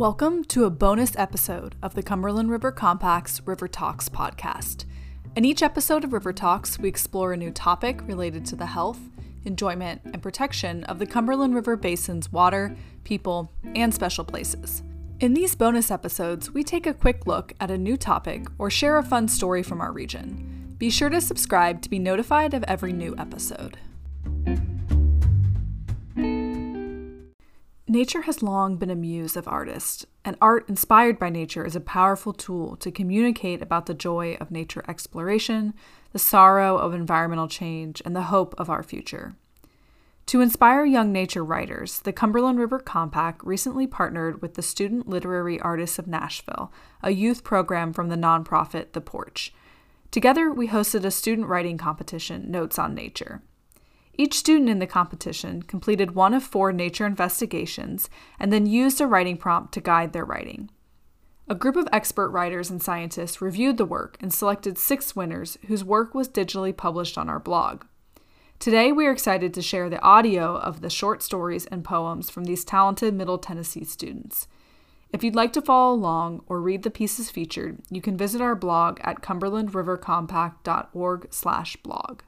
Welcome to a bonus episode of the Cumberland River Compact's River Talks podcast. In each episode of River Talks, we explore a new topic related to the health, enjoyment, and protection of the Cumberland River Basin's water, people, and special places. In these bonus episodes, we take a quick look at a new topic or share a fun story from our region. Be sure to subscribe to be notified of every new episode. Nature has long been a muse of artists, and art inspired by nature is a powerful tool to communicate about the joy of nature exploration, the sorrow of environmental change, and the hope of our future. To inspire young nature writers, the Cumberland River Compact recently partnered with the Student Literary Artists of Nashville, a youth program from the nonprofit The Porch. Together, we hosted a student writing competition, Notes on Nature. Each student in the competition completed one of four nature investigations and then used a writing prompt to guide their writing. A group of expert writers and scientists reviewed the work and selected six winners whose work was digitally published on our blog. Today, we are excited to share the audio of the short stories and poems from these talented Middle Tennessee students. If you'd like to follow along or read the pieces featured, you can visit our blog at cumberlandrivercompact.org/blog.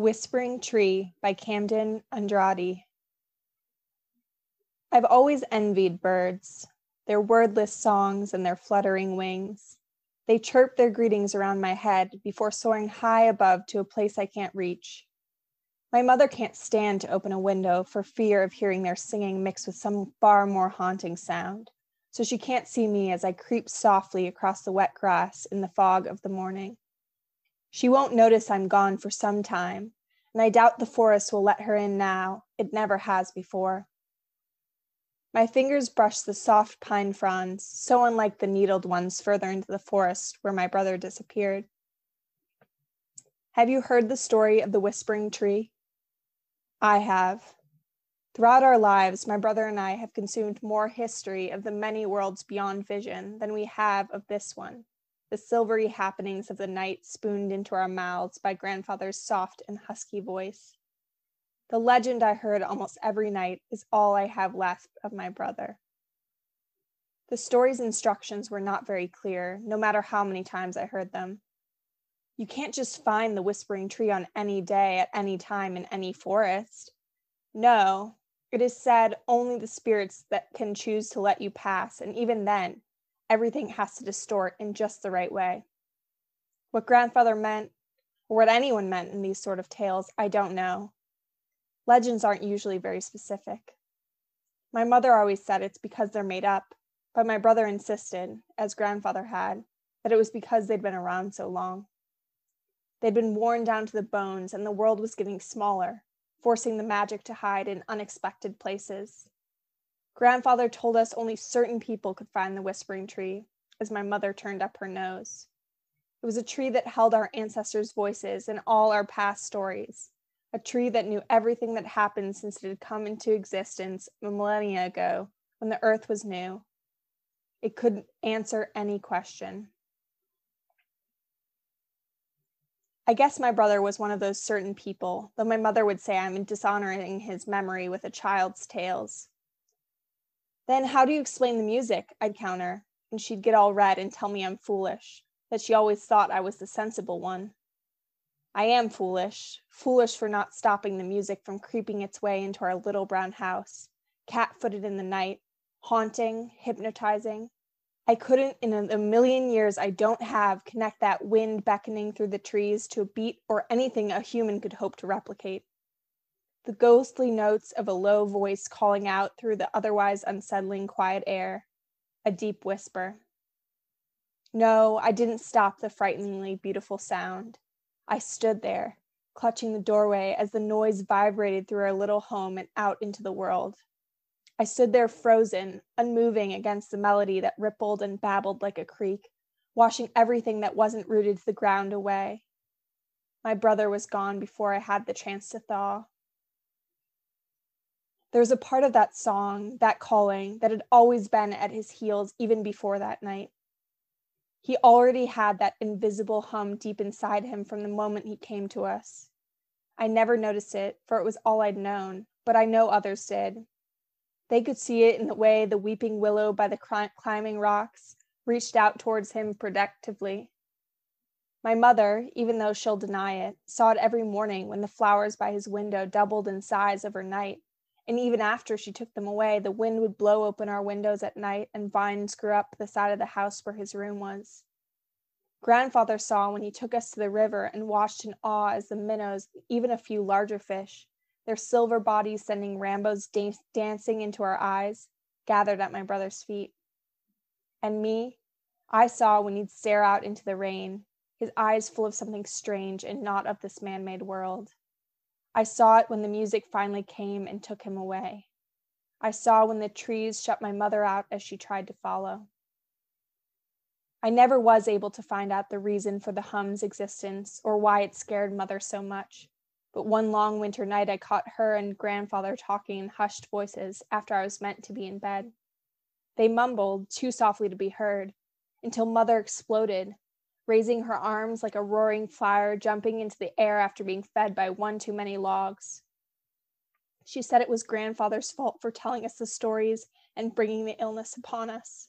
Whispering Tree by Camden Andrade. I've always envied birds, their wordless songs and their fluttering wings. They chirp their greetings around my head before soaring high above to a place I can't reach. My mother can't stand to open a window for fear of hearing their singing mixed with some far more haunting sound, so she can't see me as I creep softly across the wet grass in the fog of the morning. She won't notice I'm gone for some time, and I doubt the forest will let her in now. It never has before. My fingers brush the soft pine fronds, so unlike the needled ones further into the forest where my brother disappeared. Have you heard the story of the whispering tree? I have. Throughout our lives, my brother and I have consumed more history of the many worlds beyond vision than we have of this one the silvery happenings of the night spooned into our mouths by grandfather's soft and husky voice. The legend I heard almost every night is all I have left of my brother. The story's instructions were not very clear, no matter how many times I heard them. You can't just find the whispering tree on any day, at any time, in any forest. No, it is said only the spirits that can choose to let you pass, and even then, everything has to distort in just the right way. What grandfather meant, or what anyone meant in these sort of tales, I don't know. Legends aren't usually very specific. My mother always said it's because they're made up, but my brother insisted, as grandfather had, that it was because they'd been around so long. They'd been worn down to the bones, and the world was getting smaller, forcing the magic to hide in unexpected places. Grandfather told us only certain people could find the whispering tree, as my mother turned up her nose. It was a tree that held our ancestors' voices and all our past stories, a tree that knew everything that happened since it had come into existence millennia ago when the earth was new. It couldn't answer any question. I guess my brother was one of those certain people, though my mother would say I'm dishonoring his memory with a child's tales. Then how do you explain the music? I'd counter, and she'd get all red and tell me I'm foolish, that she always thought I was the sensible one. I am foolish, foolish for not stopping the music from creeping its way into our little brown house, cat footed in the night, haunting, hypnotizing. I couldn't, in a million years I don't have, connect that wind beckoning through the trees to a beat or anything a human could hope to replicate the ghostly notes of a low voice calling out through the otherwise unsettling quiet air, a deep whisper. No, I didn't stop the frighteningly beautiful sound. I stood there, clutching the doorway as the noise vibrated through our little home and out into the world. I stood there frozen, unmoving against the melody that rippled and babbled like a creek, washing everything that wasn't rooted to the ground away. My brother was gone before I had the chance to thaw. There was a part of that song, that calling, that had always been at his heels even before that night. He already had that invisible hum deep inside him from the moment he came to us. I never noticed it, for it was all I'd known, but I know others did. They could see it in the way the weeping willow by the climbing rocks reached out towards him protectively. My mother, even though she'll deny it, saw it every morning when the flowers by his window doubled in size overnight and even after she took them away, the wind would blow open our windows at night and vines grew up the side of the house where his room was. Grandfather saw when he took us to the river and watched in awe as the minnows, even a few larger fish, their silver bodies sending rainbows da- dancing into our eyes, gathered at my brother's feet. And me, I saw when he'd stare out into the rain, his eyes full of something strange and not of this man made world. I saw it when the music finally came and took him away. I saw when the trees shut my mother out as she tried to follow. I never was able to find out the reason for the hum's existence or why it scared mother so much. But one long winter night, I caught her and grandfather talking in hushed voices after I was meant to be in bed. They mumbled, too softly to be heard, until mother exploded, raising her arms like a roaring fire, jumping into the air after being fed by one too many logs. She said it was grandfather's fault for telling us the stories and bringing the illness upon us.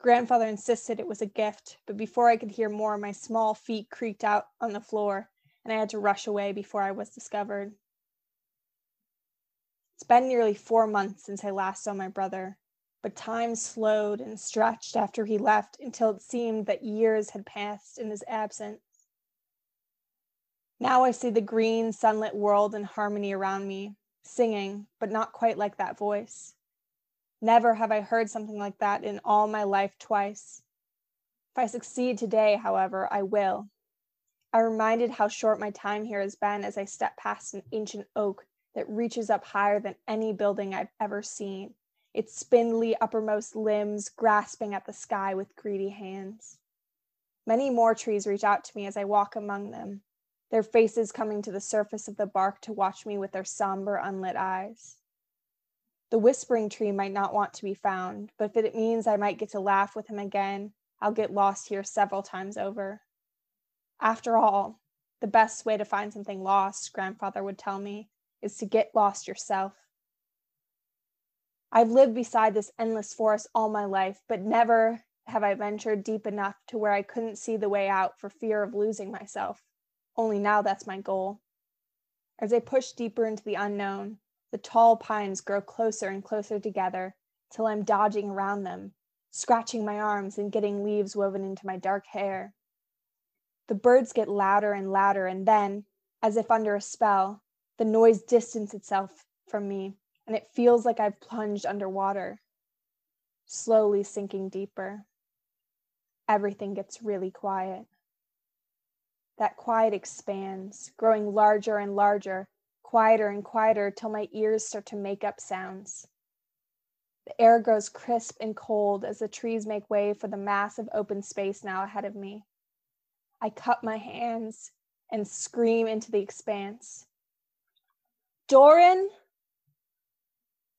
Grandfather insisted it was a gift, but before I could hear more, my small feet creaked out on the floor, and I had to rush away before I was discovered. It's been nearly four months since I last saw my brother, but time slowed and stretched after he left until it seemed that years had passed in his absence. Now I see the green, sunlit world in harmony around me, singing, but not quite like that voice. Never have I heard something like that in all my life twice. If I succeed today, however, I will. I reminded how short my time here has been as I step past an ancient oak that reaches up higher than any building I've ever seen its spindly uppermost limbs grasping at the sky with greedy hands. Many more trees reach out to me as I walk among them, their faces coming to the surface of the bark to watch me with their somber, unlit eyes. The whispering tree might not want to be found, but if it means I might get to laugh with him again, I'll get lost here several times over. After all, the best way to find something lost, grandfather would tell me, is to get lost yourself. I've lived beside this endless forest all my life, but never have I ventured deep enough to where I couldn't see the way out for fear of losing myself. Only now that's my goal. As I push deeper into the unknown, the tall pines grow closer and closer together till I'm dodging around them, scratching my arms and getting leaves woven into my dark hair. The birds get louder and louder, and then, as if under a spell, the noise distances itself from me and it feels like I've plunged underwater, slowly sinking deeper. Everything gets really quiet. That quiet expands, growing larger and larger, quieter and quieter till my ears start to make up sounds. The air grows crisp and cold as the trees make way for the massive open space now ahead of me. I cup my hands and scream into the expanse. Doran!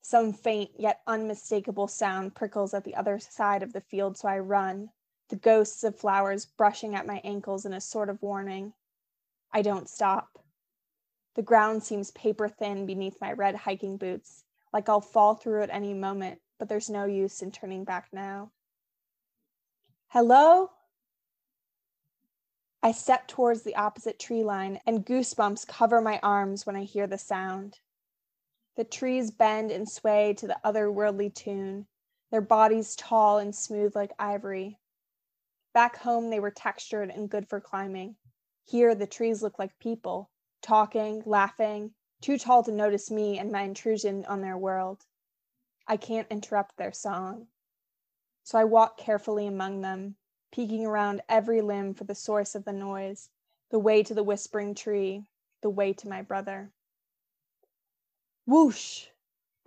Some faint yet unmistakable sound prickles at the other side of the field, so I run, the ghosts of flowers brushing at my ankles in a sort of warning. I don't stop. The ground seems paper thin beneath my red hiking boots, like I'll fall through at any moment, but there's no use in turning back now. Hello? I step towards the opposite tree line, and goosebumps cover my arms when I hear the sound. The trees bend and sway to the otherworldly tune, their bodies tall and smooth like ivory. Back home, they were textured and good for climbing. Here, the trees look like people, talking, laughing, too tall to notice me and my intrusion on their world. I can't interrupt their song. So I walk carefully among them, peeking around every limb for the source of the noise, the way to the whispering tree, the way to my brother. Whoosh!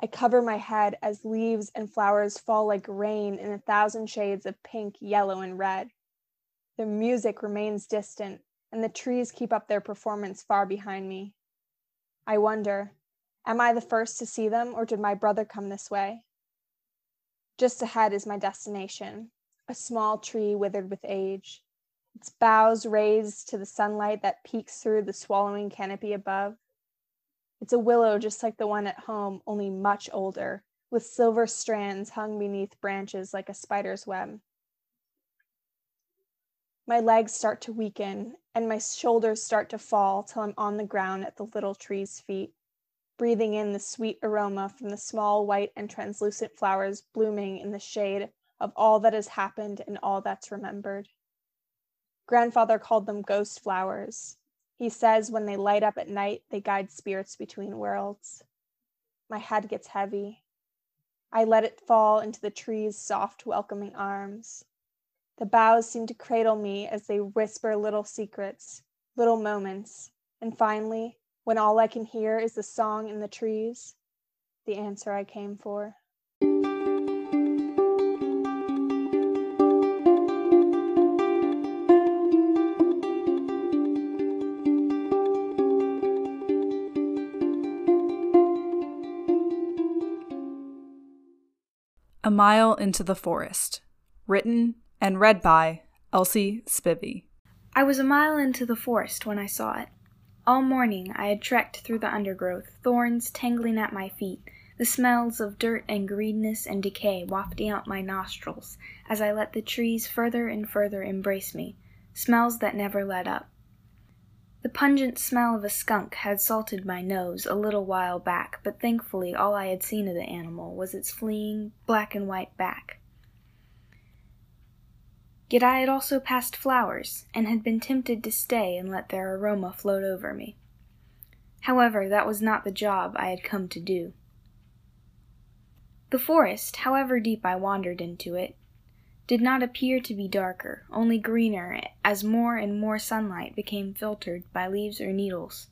I cover my head as leaves and flowers fall like rain in a thousand shades of pink, yellow, and red. The music remains distant, and the trees keep up their performance far behind me. I wonder, Am I the first to see them, or did my brother come this way? Just ahead is my destination, a small tree withered with age, its boughs raised to the sunlight that peeks through the swallowing canopy above. It's a willow just like the one at home, only much older, with silver strands hung beneath branches like a spider's web. My legs start to weaken and my shoulders start to fall till I'm on the ground at the little tree's feet breathing in the sweet aroma from the small white and translucent flowers blooming in the shade of all that has happened and all that's remembered. Grandfather called them ghost flowers. He says when they light up at night, they guide spirits between worlds. My head gets heavy. I let it fall into the tree's soft, welcoming arms. The boughs seem to cradle me as they whisper little secrets, little moments, and finally, when all I can hear is the song in the trees, the answer I came for. A Mile into the Forest, written and read by Elsie Spivey. I was a mile into the forest when I saw it. All morning I had trekked through the undergrowth, thorns tangling at my feet, the smells of dirt and greenness and decay wafting out my nostrils as I let the trees further and further embrace me, smells that never let up. The pungent smell of a skunk had salted my nose a little while back, but thankfully all I had seen of the animal was its fleeing black and white back. Yet I had also passed flowers, and had been tempted to stay and let their aroma float over me. However, that was not the job I had come to do. The forest, however deep I wandered into it, did not appear to be darker, only greener as more and more sunlight became filtered by leaves or needles.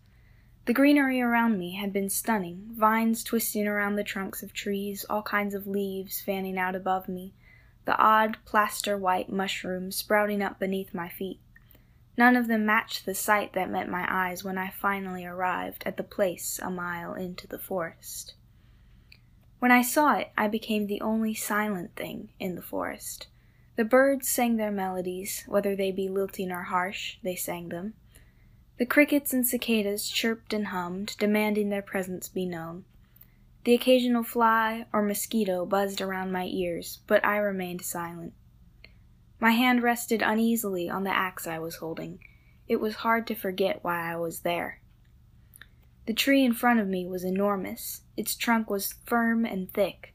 The greenery around me had been stunning, vines twisting around the trunks of trees, all kinds of leaves fanning out above me, the odd plaster white mushrooms sprouting up beneath my feet. None of them matched the sight that met my eyes when I finally arrived at the place a mile into the forest. When I saw it, I became the only silent thing in the forest. The birds sang their melodies, whether they be lilting or harsh, they sang them. The crickets and cicadas chirped and hummed, demanding their presence be known. The occasional fly or mosquito buzzed around my ears, but I remained silent. My hand rested uneasily on the axe I was holding. It was hard to forget why I was there. The tree in front of me was enormous. Its trunk was firm and thick.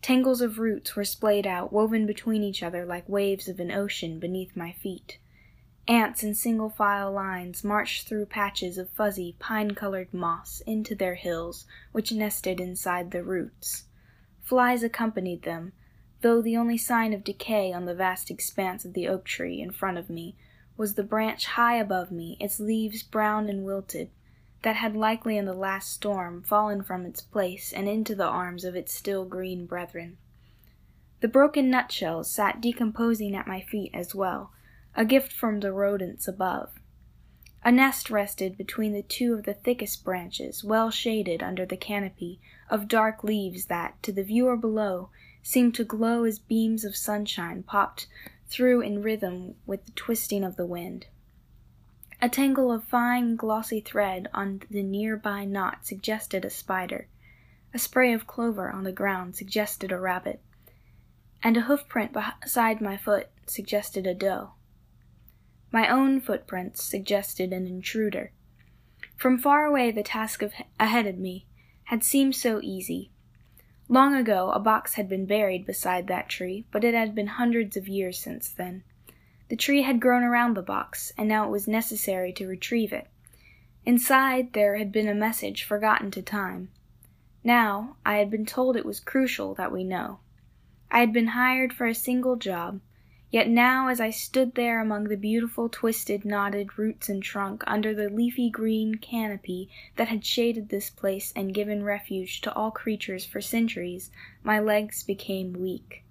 Tangles of roots were splayed out, woven between each other like waves of an ocean beneath my feet. Ants in single file lines marched through patches of fuzzy, pine colored moss into their hills, which nested inside the roots. Flies accompanied them, though the only sign of decay on the vast expanse of the oak tree in front of me was the branch high above me, its leaves brown and wilted, that had likely in the last storm fallen from its place and into the arms of its still green brethren. The broken nutshells sat decomposing at my feet as well a gift from the rodents above. A nest rested between the two of the thickest branches, well shaded under the canopy of dark leaves that, to the viewer below, seemed to glow as beams of sunshine popped through in rhythm with the twisting of the wind. A tangle of fine, glossy thread on the near-by knot suggested a spider. A spray of clover on the ground suggested a rabbit. And a hoof print beside my foot suggested a doe. My own footprints suggested an intruder. From far away, the task of, ahead of me had seemed so easy. Long ago, a box had been buried beside that tree, but it had been hundreds of years since then. The tree had grown around the box, and now it was necessary to retrieve it. Inside, there had been a message forgotten to time. Now, I had been told it was crucial that we know. I had been hired for a single job, Yet now, as I stood there among the beautiful twisted, knotted roots and trunk, under the leafy green canopy that had shaded this place and given refuge to all creatures for centuries, my legs became weak.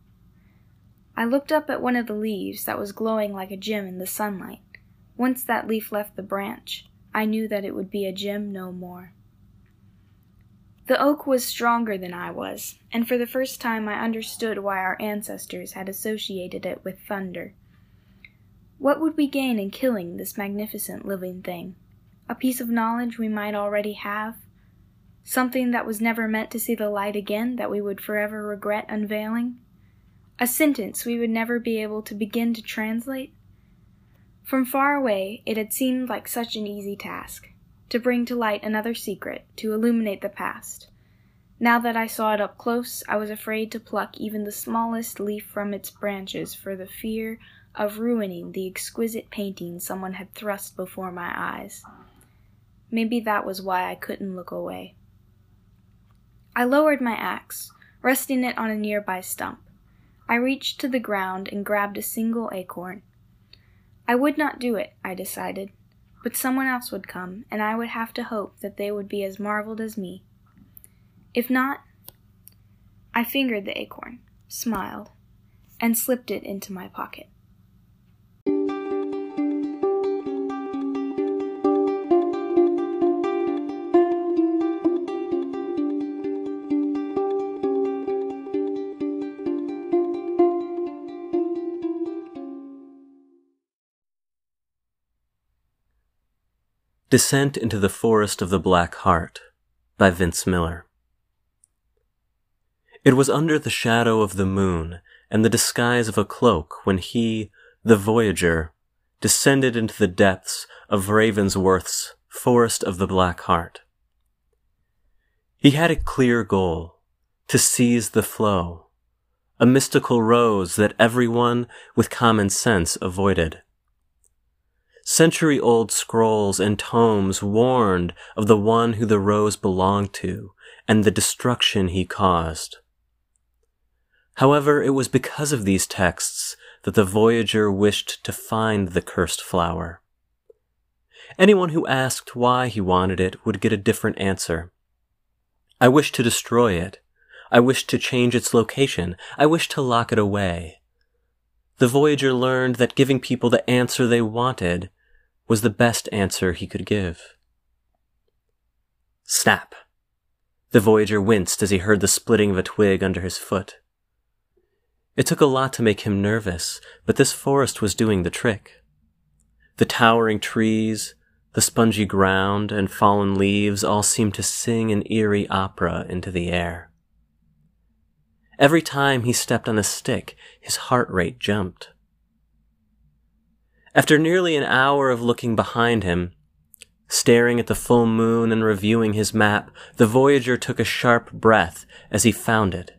I looked up at one of the leaves that was glowing like a gem in the sunlight. Once that leaf left the branch, I knew that it would be a gem no more. The oak was stronger than I was, and for the first time I understood why our ancestors had associated it with thunder. What would we gain in killing this magnificent living thing? A piece of knowledge we might already have? Something that was never meant to see the light again that we would forever regret unveiling? A sentence we would never be able to begin to translate? From far away, it had seemed like such an easy task to bring to light another secret, to illuminate the past. Now that I saw it up close, I was afraid to pluck even the smallest leaf from its branches for the fear of ruining the exquisite painting someone had thrust before my eyes. Maybe that was why I couldn't look away. I lowered my axe, resting it on a nearby stump. I reached to the ground and grabbed a single acorn. I would not do it, I decided. But someone else would come, and I would have to hope that they would be as marveled as me. If not, I fingered the acorn, smiled, and slipped it into my pocket. Descent into the Forest of the Black Heart by Vince Miller. It was under the shadow of the moon and the disguise of a cloak when he, the voyager, descended into the depths of Ravensworth's Forest of the Black Heart. He had a clear goal, to seize the flow, a mystical rose that everyone with common sense avoided. Century old scrolls and tomes warned of the one who the rose belonged to and the destruction he caused. However, it was because of these texts that the voyager wished to find the cursed flower. Anyone who asked why he wanted it would get a different answer. I wish to destroy it. I wish to change its location. I wish to lock it away. The voyager learned that giving people the answer they wanted was the best answer he could give. Snap! The Voyager winced as he heard the splitting of a twig under his foot. It took a lot to make him nervous, but this forest was doing the trick. The towering trees, the spongy ground, and fallen leaves all seemed to sing an eerie opera into the air. Every time he stepped on a stick, his heart rate jumped. After nearly an hour of looking behind him, staring at the full moon and reviewing his map, the Voyager took a sharp breath as he found it.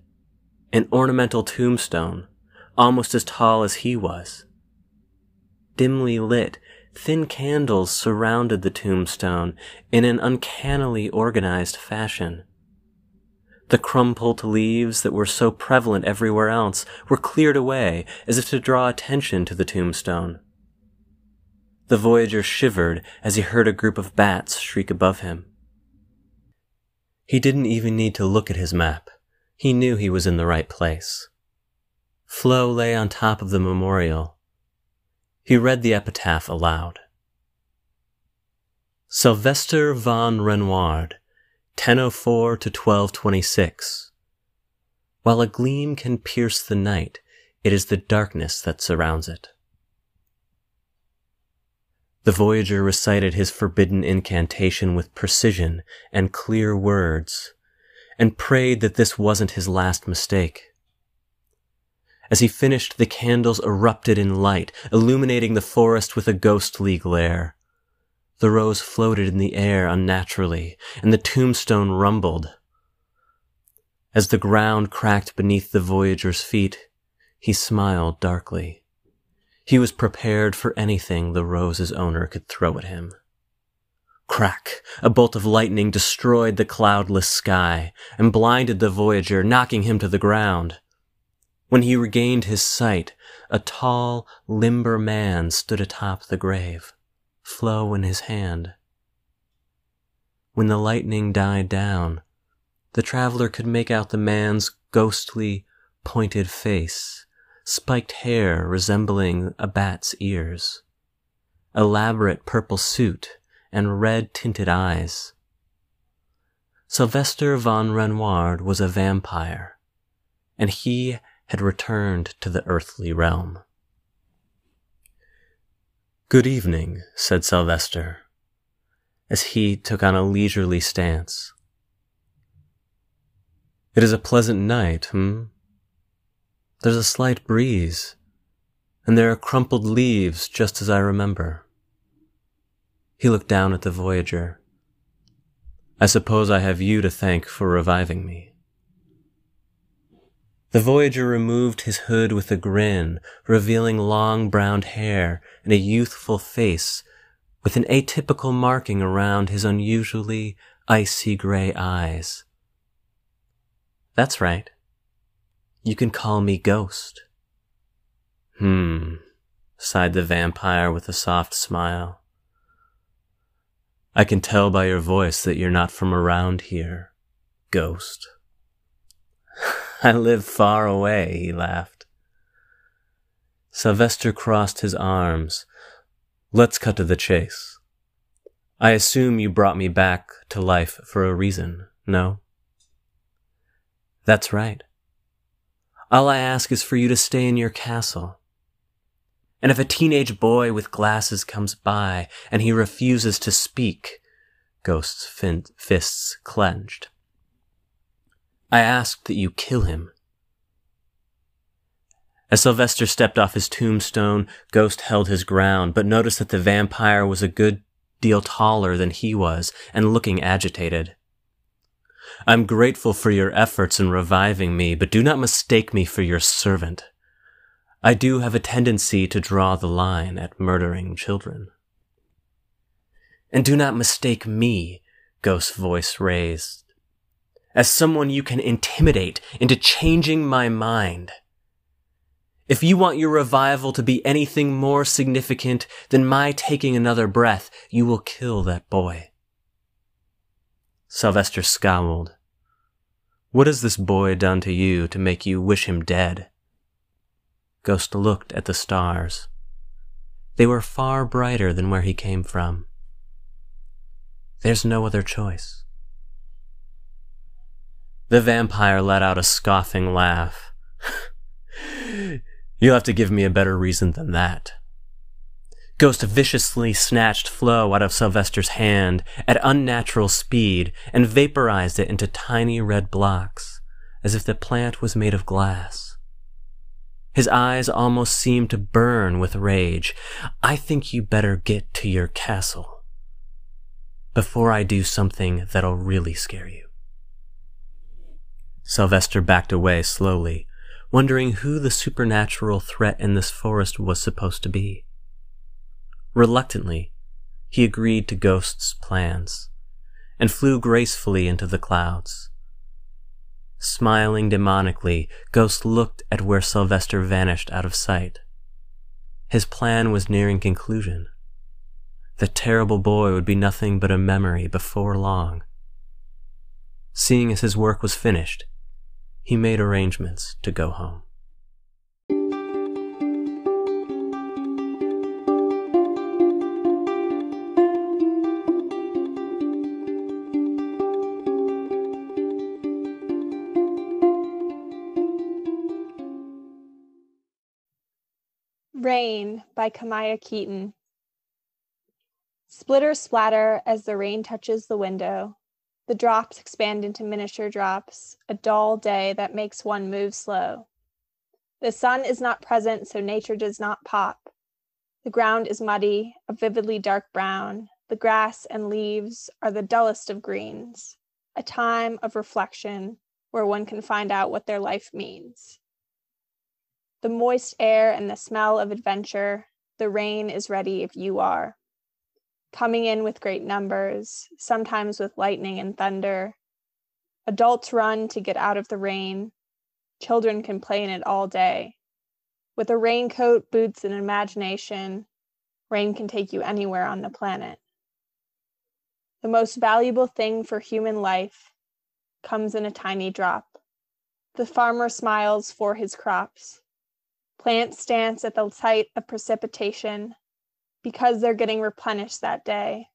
An ornamental tombstone, almost as tall as he was. Dimly lit, thin candles surrounded the tombstone in an uncannily organized fashion. The crumpled leaves that were so prevalent everywhere else were cleared away as if to draw attention to the tombstone. The Voyager shivered as he heard a group of bats shriek above him. He didn't even need to look at his map. He knew he was in the right place. Flo lay on top of the memorial. He read the epitaph aloud. Sylvester von Renoard, 1004 to 1226. While a gleam can pierce the night, it is the darkness that surrounds it. The Voyager recited his forbidden incantation with precision and clear words, and prayed that this wasn't his last mistake. As he finished, the candles erupted in light, illuminating the forest with a ghostly glare. The rose floated in the air unnaturally, and the tombstone rumbled. As the ground cracked beneath the Voyager's feet, he smiled darkly. He was prepared for anything the rose's owner could throw at him. Crack! A bolt of lightning destroyed the cloudless sky and blinded the Voyager, knocking him to the ground. When he regained his sight, a tall, limber man stood atop the grave, Flo in his hand. When the lightning died down, the traveler could make out the man's ghostly, pointed face spiked hair resembling a bat's ears, elaborate purple suit, and red tinted eyes. Sylvester von Renoard was a vampire, and he had returned to the earthly realm. Good evening, said Sylvester, as he took on a leisurely stance. It is a pleasant night, hmm? There's a slight breeze, and there are crumpled leaves just as I remember. He looked down at the Voyager. I suppose I have you to thank for reviving me. The Voyager removed his hood with a grin, revealing long brown hair and a youthful face with an atypical marking around his unusually icy gray eyes. That's right. You can call me Ghost. Hmm, sighed the vampire with a soft smile. I can tell by your voice that you're not from around here, Ghost. I live far away, he laughed. Sylvester crossed his arms. Let's cut to the chase. I assume you brought me back to life for a reason, no? That's right. All I ask is for you to stay in your castle. And if a teenage boy with glasses comes by and he refuses to speak, Ghost's fin- fists clenched. I ask that you kill him. As Sylvester stepped off his tombstone, Ghost held his ground, but noticed that the vampire was a good deal taller than he was and looking agitated. I'm grateful for your efforts in reviving me, but do not mistake me for your servant. I do have a tendency to draw the line at murdering children. And do not mistake me, Ghost's voice raised, as someone you can intimidate into changing my mind. If you want your revival to be anything more significant than my taking another breath, you will kill that boy. Sylvester scowled. What has this boy done to you to make you wish him dead? Ghost looked at the stars. They were far brighter than where he came from. There's no other choice. The vampire let out a scoffing laugh. You'll have to give me a better reason than that. Ghost viciously snatched Flo out of Sylvester's hand at unnatural speed and vaporized it into tiny red blocks, as if the plant was made of glass. His eyes almost seemed to burn with rage. I think you better get to your castle before I do something that'll really scare you. Sylvester backed away slowly, wondering who the supernatural threat in this forest was supposed to be. Reluctantly, he agreed to Ghost's plans and flew gracefully into the clouds. Smiling demonically, Ghost looked at where Sylvester vanished out of sight. His plan was nearing conclusion. The terrible boy would be nothing but a memory before long. Seeing as his work was finished, he made arrangements to go home. Rain by Kamaya Keaton. Splitter splatter as the rain touches the window. The drops expand into miniature drops, a dull day that makes one move slow. The sun is not present, so nature does not pop. The ground is muddy, a vividly dark brown. The grass and leaves are the dullest of greens, a time of reflection where one can find out what their life means the moist air and the smell of adventure. The rain is ready if you are. Coming in with great numbers, sometimes with lightning and thunder. Adults run to get out of the rain. Children can play in it all day. With a raincoat, boots, and imagination, rain can take you anywhere on the planet. The most valuable thing for human life comes in a tiny drop. The farmer smiles for his crops. Plants dance at the sight of precipitation because they're getting replenished that day.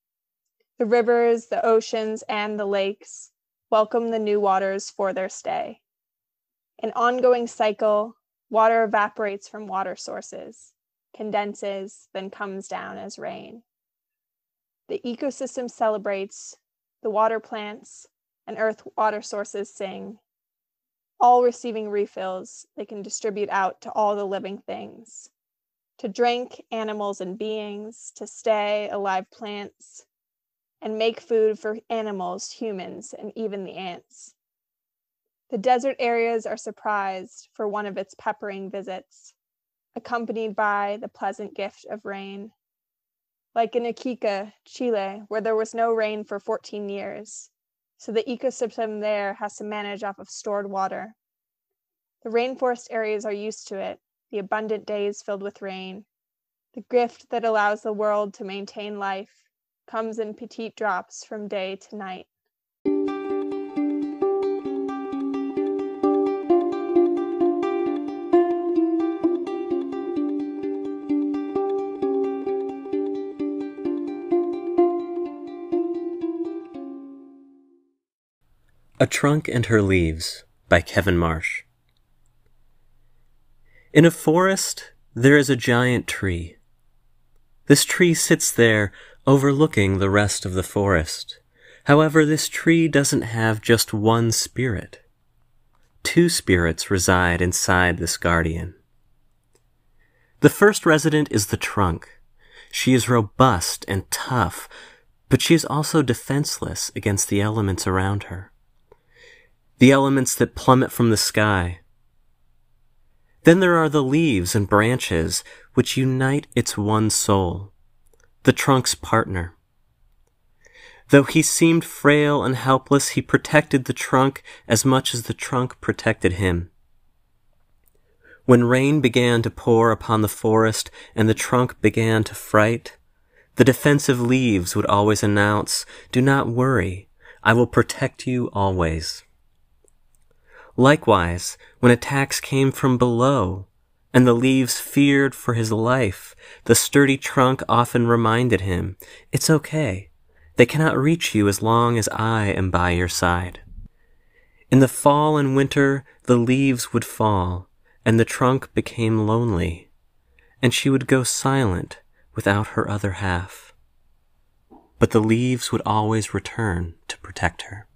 The rivers, the oceans, and the lakes welcome the new waters for their stay. An ongoing cycle, water evaporates from water sources, condenses, then comes down as rain. The ecosystem celebrates, the water plants and earth water sources sing, all receiving refills they can distribute out to all the living things, to drink animals and beings, to stay alive plants, and make food for animals, humans, and even the ants. The desert areas are surprised for one of its peppering visits, accompanied by the pleasant gift of rain. Like in Iquique, Chile, where there was no rain for 14 years, so the ecosystem there has to manage off of stored water. The rainforest areas are used to it, the abundant days filled with rain, the gift that allows the world to maintain life comes in petite drops from day to night. A Trunk and Her Leaves by Kevin Marsh. In a forest, there is a giant tree. This tree sits there overlooking the rest of the forest. However, this tree doesn't have just one spirit. Two spirits reside inside this guardian. The first resident is the trunk. She is robust and tough, but she is also defenseless against the elements around her. The elements that plummet from the sky. Then there are the leaves and branches which unite its one soul the trunk's partner. Though he seemed frail and helpless, he protected the trunk as much as the trunk protected him. When rain began to pour upon the forest and the trunk began to fright, the defensive leaves would always announce, Do not worry, I will protect you always. Likewise, when attacks came from below, and the leaves feared for his life. The sturdy trunk often reminded him, It's okay. They cannot reach you as long as I am by your side. In the fall and winter, the leaves would fall, and the trunk became lonely, and she would go silent without her other half. But the leaves would always return to protect her.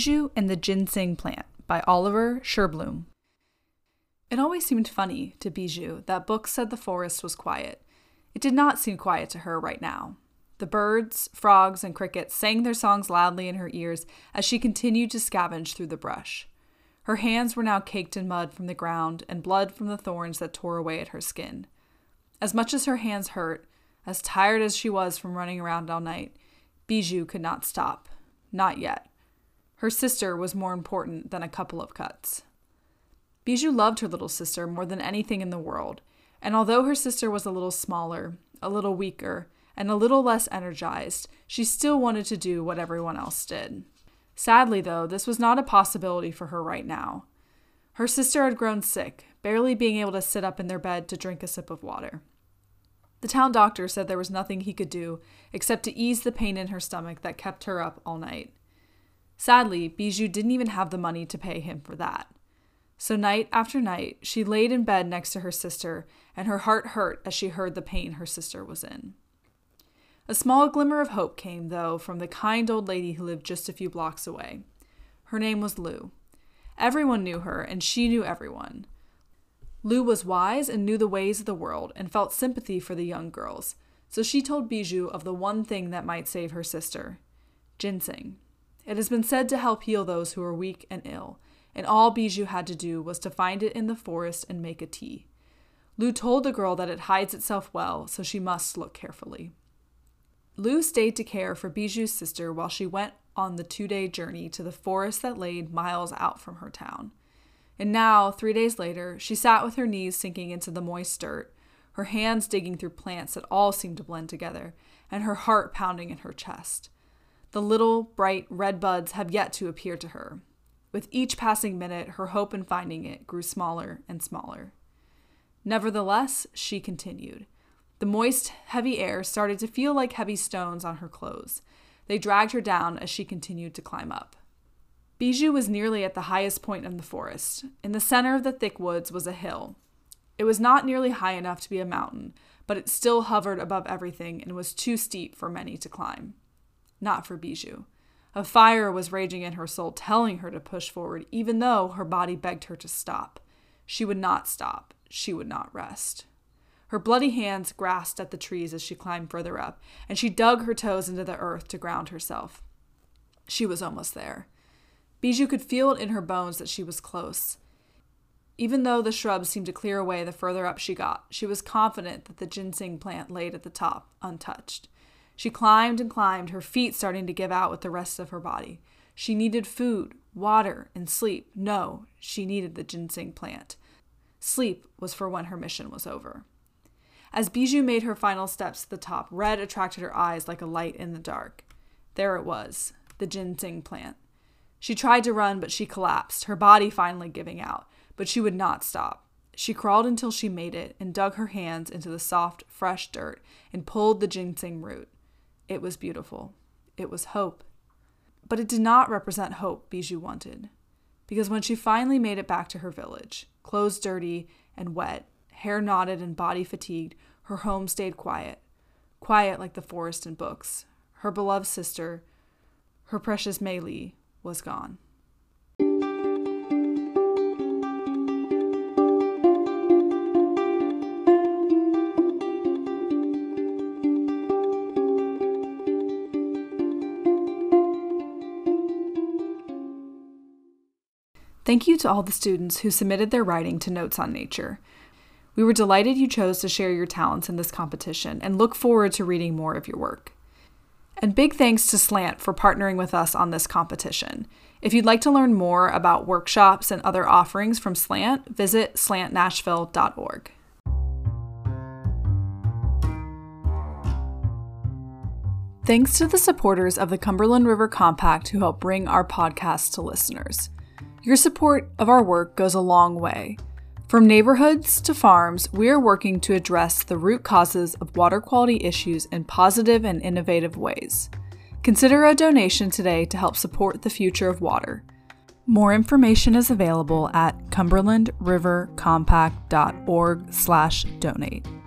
Bijou and the Ginseng Plant by Oliver Sherblum. It always seemed funny to Bijou that books said the forest was quiet. It did not seem quiet to her right now. The birds, frogs, and crickets sang their songs loudly in her ears as she continued to scavenge through the brush. Her hands were now caked in mud from the ground and blood from the thorns that tore away at her skin. As much as her hands hurt, as tired as she was from running around all night, Bijou could not stop. Not yet. Her sister was more important than a couple of cuts. Bijou loved her little sister more than anything in the world, and although her sister was a little smaller, a little weaker, and a little less energized, she still wanted to do what everyone else did. Sadly, though, this was not a possibility for her right now. Her sister had grown sick, barely being able to sit up in their bed to drink a sip of water. The town doctor said there was nothing he could do except to ease the pain in her stomach that kept her up all night. Sadly, Bijou didn't even have the money to pay him for that. So night after night, she laid in bed next to her sister, and her heart hurt as she heard the pain her sister was in. A small glimmer of hope came, though, from the kind old lady who lived just a few blocks away. Her name was Lou. Everyone knew her, and she knew everyone. Lou was wise and knew the ways of the world and felt sympathy for the young girls, so she told Bijou of the one thing that might save her sister ginseng. It has been said to help heal those who are weak and ill, and all Bijou had to do was to find it in the forest and make a tea. Lou told the girl that it hides itself well, so she must look carefully. Lou stayed to care for Bijou's sister while she went on the two day journey to the forest that lay miles out from her town. And now, three days later, she sat with her knees sinking into the moist dirt, her hands digging through plants that all seemed to blend together, and her heart pounding in her chest. The little, bright red buds have yet to appear to her. With each passing minute, her hope in finding it grew smaller and smaller. Nevertheless, she continued. The moist, heavy air started to feel like heavy stones on her clothes. They dragged her down as she continued to climb up. Bijou was nearly at the highest point in the forest. In the center of the thick woods was a hill. It was not nearly high enough to be a mountain, but it still hovered above everything and was too steep for many to climb. Not for Bijou. A fire was raging in her soul, telling her to push forward, even though her body begged her to stop. She would not stop. She would not rest. Her bloody hands grasped at the trees as she climbed further up, and she dug her toes into the earth to ground herself. She was almost there. Bijou could feel it in her bones that she was close. Even though the shrubs seemed to clear away the further up she got, she was confident that the ginseng plant laid at the top, untouched. She climbed and climbed, her feet starting to give out with the rest of her body. She needed food, water, and sleep. No, she needed the ginseng plant. Sleep was for when her mission was over. As Bijou made her final steps to the top, red attracted her eyes like a light in the dark. There it was, the ginseng plant. She tried to run, but she collapsed, her body finally giving out. But she would not stop. She crawled until she made it and dug her hands into the soft, fresh dirt and pulled the ginseng root. It was beautiful. It was hope. But it did not represent hope Bijou wanted. Because when she finally made it back to her village, clothes dirty and wet, hair knotted and body fatigued, her home stayed quiet. Quiet like the forest and books. Her beloved sister, her precious Mei Li, was gone. Thank you to all the students who submitted their writing to Notes on Nature. We were delighted you chose to share your talents in this competition and look forward to reading more of your work. And big thanks to Slant for partnering with us on this competition. If you'd like to learn more about workshops and other offerings from Slant, visit slantnashville.org. Thanks to the supporters of the Cumberland River Compact who help bring our podcast to listeners. Your support of our work goes a long way. From neighborhoods to farms, we are working to address the root causes of water quality issues in positive and innovative ways. Consider a donation today to help support the future of water. More information is available at cumberlandrivercompact.org/donate.